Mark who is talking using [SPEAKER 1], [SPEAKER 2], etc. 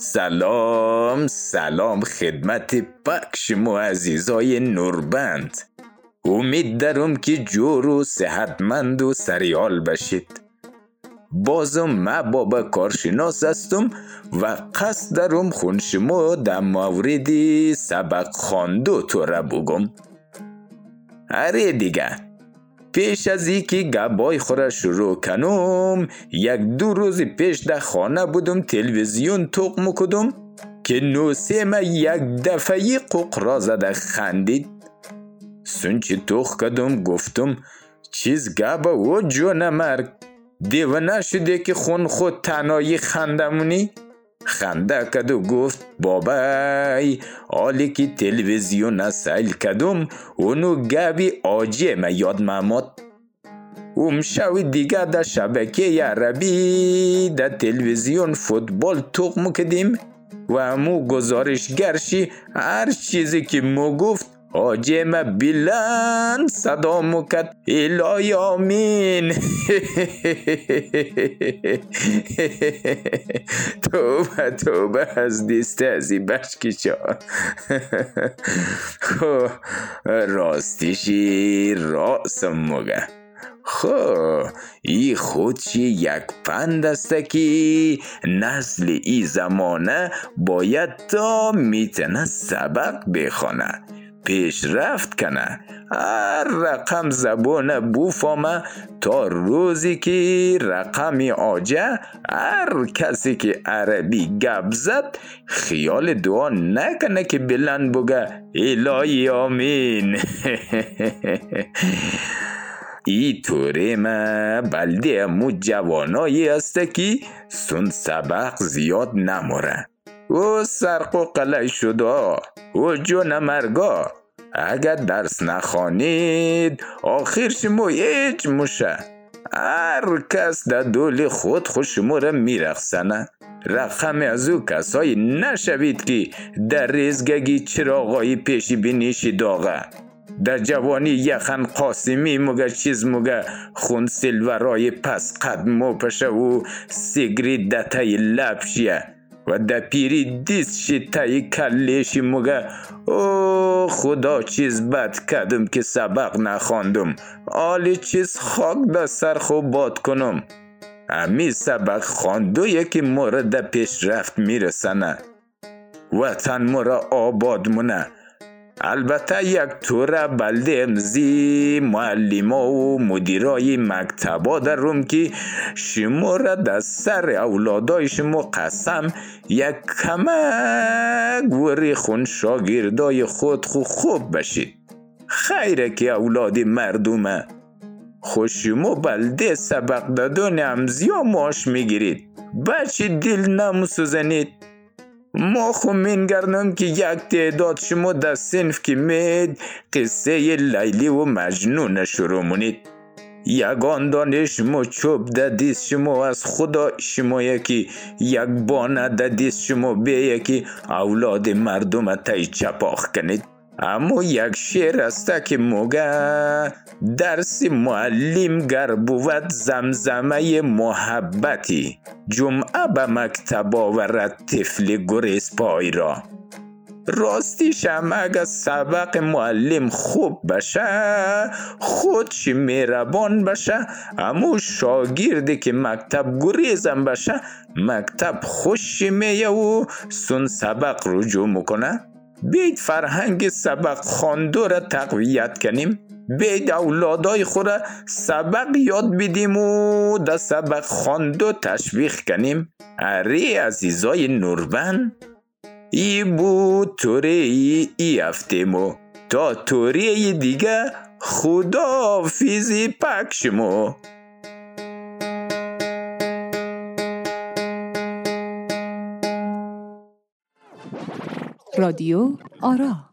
[SPEAKER 1] سلام سلام خدمت پک شما عزیزای نوربند. امید دارم که جور و صحتمند و سریال بشید. بازم ما بابا کارشناس هستم و قصد دارم خون شما در مورد سبق خواندو تو را بگم. اره دیگه. پیش از ای که گبای خورا شروع کنم یک دو روز پیش در خانه بودم تلویزیون توق مکدم که نوسیم یک دفعی ققرا زده خندید. سنچی توق کدم گفتم چیز گبا و جون مرگ دیوانه شده که خون خود تنهایی خندمونی؟ خنده کد و گفت بابای حالی که تلویزیون سیل کدم اونو گبی آجی ما یاد مامد اون شوی دیگه در شبکه عربی در تلویزیون فوتبال توق کدیم و امو گزارشگرشی هر چیزی که مو گفت حاجم بلند صدا مکد الهی آمین توبه توبه از دیسته ازی بشکی چا خو راستیشی راسم مگه خو ای خودشی یک پند است که نسل ای زمانه باید تا میتنه سبق بخونه پیشرفت کنه. هر رقم زبان بوفامه تا روزی که رقم آجه هر کسی که عربی گب زد خیال دعا نکنه که بلند بگه الهی آمین. ای طوره ما بلده مو جوانایی است که سن سبق زیاد نموره. او سرق و شده او جون مرگا اگر درس نخوانید آخر شما هیچ موشه. هر کس در دول خود خوش شما را میرخسنه. رقم از او کسایی نشوید که در ریزگگی چراغای پیشی بینیشی داغه. در جوانی یخن قاسمی مگه چیز مگه خون سلورای پس قد مو پشه و سیگری دتای لبشیه و در پیری دیست شی تایی کلیشی مگه او خدا چیز بد کردم که سبق نخواندم. آلی چیز خاک در سر خوب باد کنم. امی سبق خواندو یکی مورد پیشرفت میرسنه. وطن مرا آباد مونه. البته یک طور بلده امزی معلما و مدیرای مکتبا روم که شما را در سر اولادای شما قسم یک کمک وری خون شاگردای خود خو خوب بشید خیره که اولاد مردمه. شما بلده سبق دادن امزیا ماش می‌گیرید. بچه دل نموسوزنید ما خو گردم که یک تعداد شما در سنف که مید قصه لیلی و مجنون شروع مونید. یگان دانش شما چوب در دیست شما از خدا شما یکی. یک بانه در دیست شما به یکی. اولاد مردم تای چپاخ کنید. اما یک شعر است که موگه درس معلم گر بود زمزمه محبتی جمعه به مکتب آورد طفل گریز پای را راستیش هم اگر سبق معلم خوب بشه خودش میربان بشه اما شاگردی که مکتب گریزم بشه مکتب خوش بید فرهنگ سبق خواندو را تقویت کنیم. بید اولادای خود سبق یاد بدیم و در سبق خواندو تشویق کنیم. اره عزیزای نوربن ای بود توره ای, ای هفته مو تا توره دیگه خدا فیزی پک شما
[SPEAKER 2] رادیو آرا.